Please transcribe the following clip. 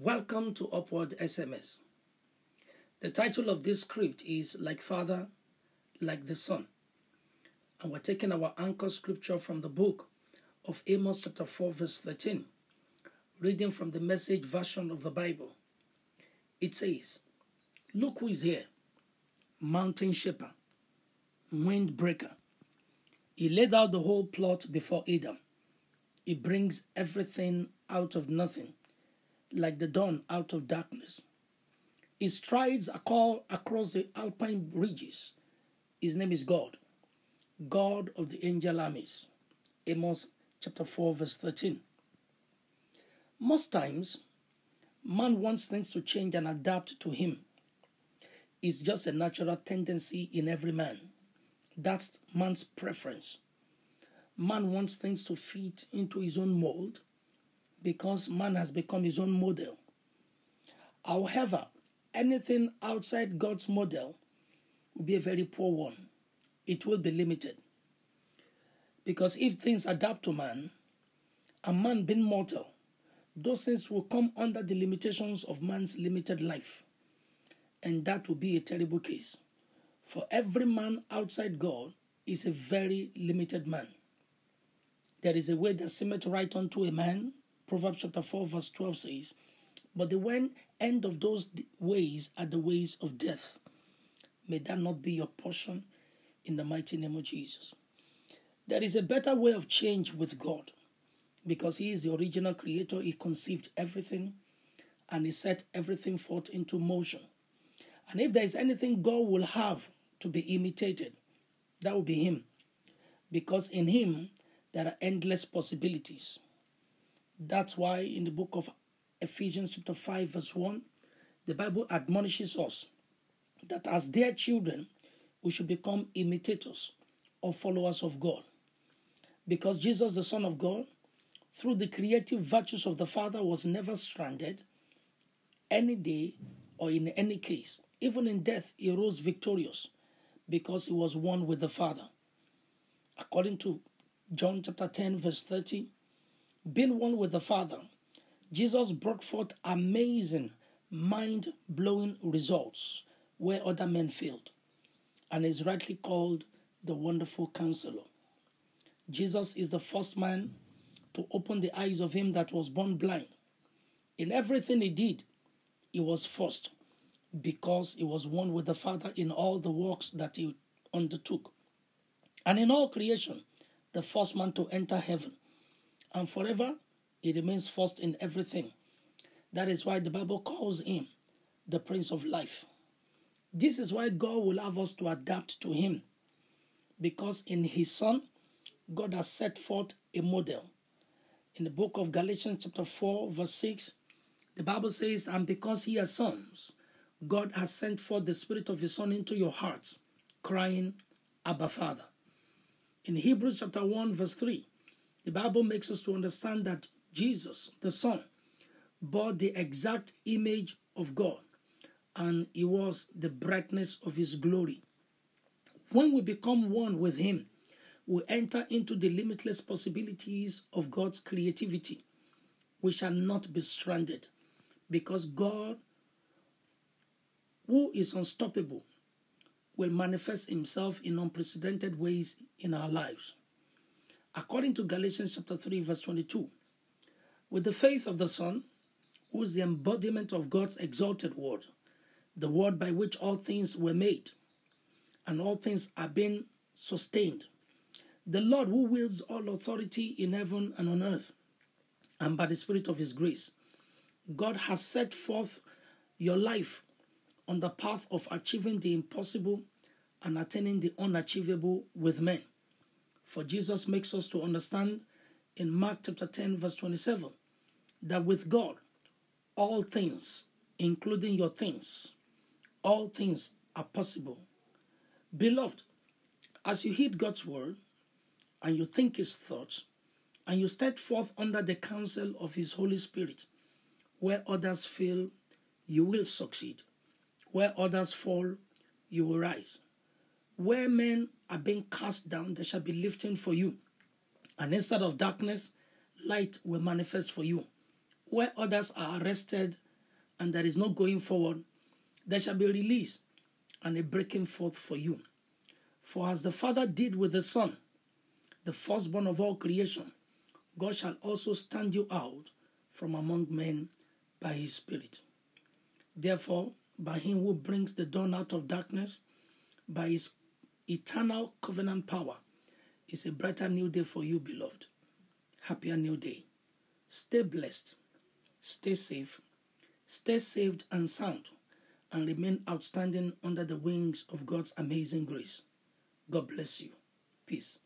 Welcome to Upward SMS. The title of this script is Like Father, Like the Son. And we're taking our anchor scripture from the book of Amos, chapter 4, verse 13, reading from the message version of the Bible. It says, Look who is here mountain shaper, windbreaker. He laid out the whole plot before Adam. He brings everything out of nothing like the dawn out of darkness. His strides across the alpine ridges. His name is God, God of the angel armies. Amos chapter 4, verse 13. Most times, man wants things to change and adapt to him. It's just a natural tendency in every man. That's man's preference. Man wants things to fit into his own mold because man has become his own model. However, anything outside God's model will be a very poor one. It will be limited. Because if things adapt to man, and man being mortal, those things will come under the limitations of man's limited life. And that will be a terrible case. For every man outside God is a very limited man. There is a way that seemeth right unto a man, Proverbs chapter 4, verse 12 says, But the when end of those ways are the ways of death. May that not be your portion in the mighty name of Jesus. There is a better way of change with God because He is the original creator. He conceived everything and He set everything forth into motion. And if there is anything God will have to be imitated, that will be Him. Because in Him there are endless possibilities. That's why in the book of Ephesians chapter 5 verse 1, the Bible admonishes us that as their children, we should become imitators or followers of God. Because Jesus, the Son of God, through the creative virtues of the Father, was never stranded any day or in any case. Even in death, he rose victorious because he was one with the Father. According to John chapter 10, verse 30, being one with the Father, Jesus brought forth amazing, mind blowing results where other men failed, and is rightly called the Wonderful Counselor. Jesus is the first man to open the eyes of him that was born blind. In everything he did, he was first because he was one with the Father in all the works that he undertook. And in all creation, the first man to enter heaven and forever he remains first in everything. That is why the Bible calls him the Prince of Life. This is why God will have us to adapt to him. Because in his Son, God has set forth a model. In the book of Galatians, chapter 4, verse 6, the Bible says, And because he has sons, God has sent forth the Spirit of his Son into your hearts, crying, Abba, Father. In Hebrews chapter 1, verse 3, the Bible makes us to understand that Jesus, the Son, bore the exact image of God and he was the brightness of his glory. When we become one with him, we enter into the limitless possibilities of God's creativity. We shall not be stranded because God, who is unstoppable, will manifest himself in unprecedented ways in our lives. According to Galatians chapter 3 verse 22, with the faith of the Son, who is the embodiment of God's exalted word, the word by which all things were made, and all things are being sustained. The Lord who wields all authority in heaven and on earth, and by the Spirit of His grace, God has set forth your life on the path of achieving the impossible and attaining the unachievable with men. For Jesus makes us to understand in Mark chapter 10, verse 27, that with God, all things, including your things, all things are possible. Beloved, as you heed God's word and you think his thoughts and you step forth under the counsel of his Holy Spirit, where others fail, you will succeed. Where others fall, you will rise. Where men are being cast down, there shall be lifting for you. And instead of darkness, light will manifest for you. Where others are arrested, and there is no going forward, there shall be release and a breaking forth for you. For as the Father did with the Son, the firstborn of all creation, God shall also stand you out from among men by his Spirit. Therefore, by him who brings the dawn out of darkness, by his eternal covenant power, is a brighter new day for you, beloved. Happier new day. Stay blessed, stay safe, stay saved and sound, and remain outstanding under the wings of God's amazing grace. God bless you. Peace.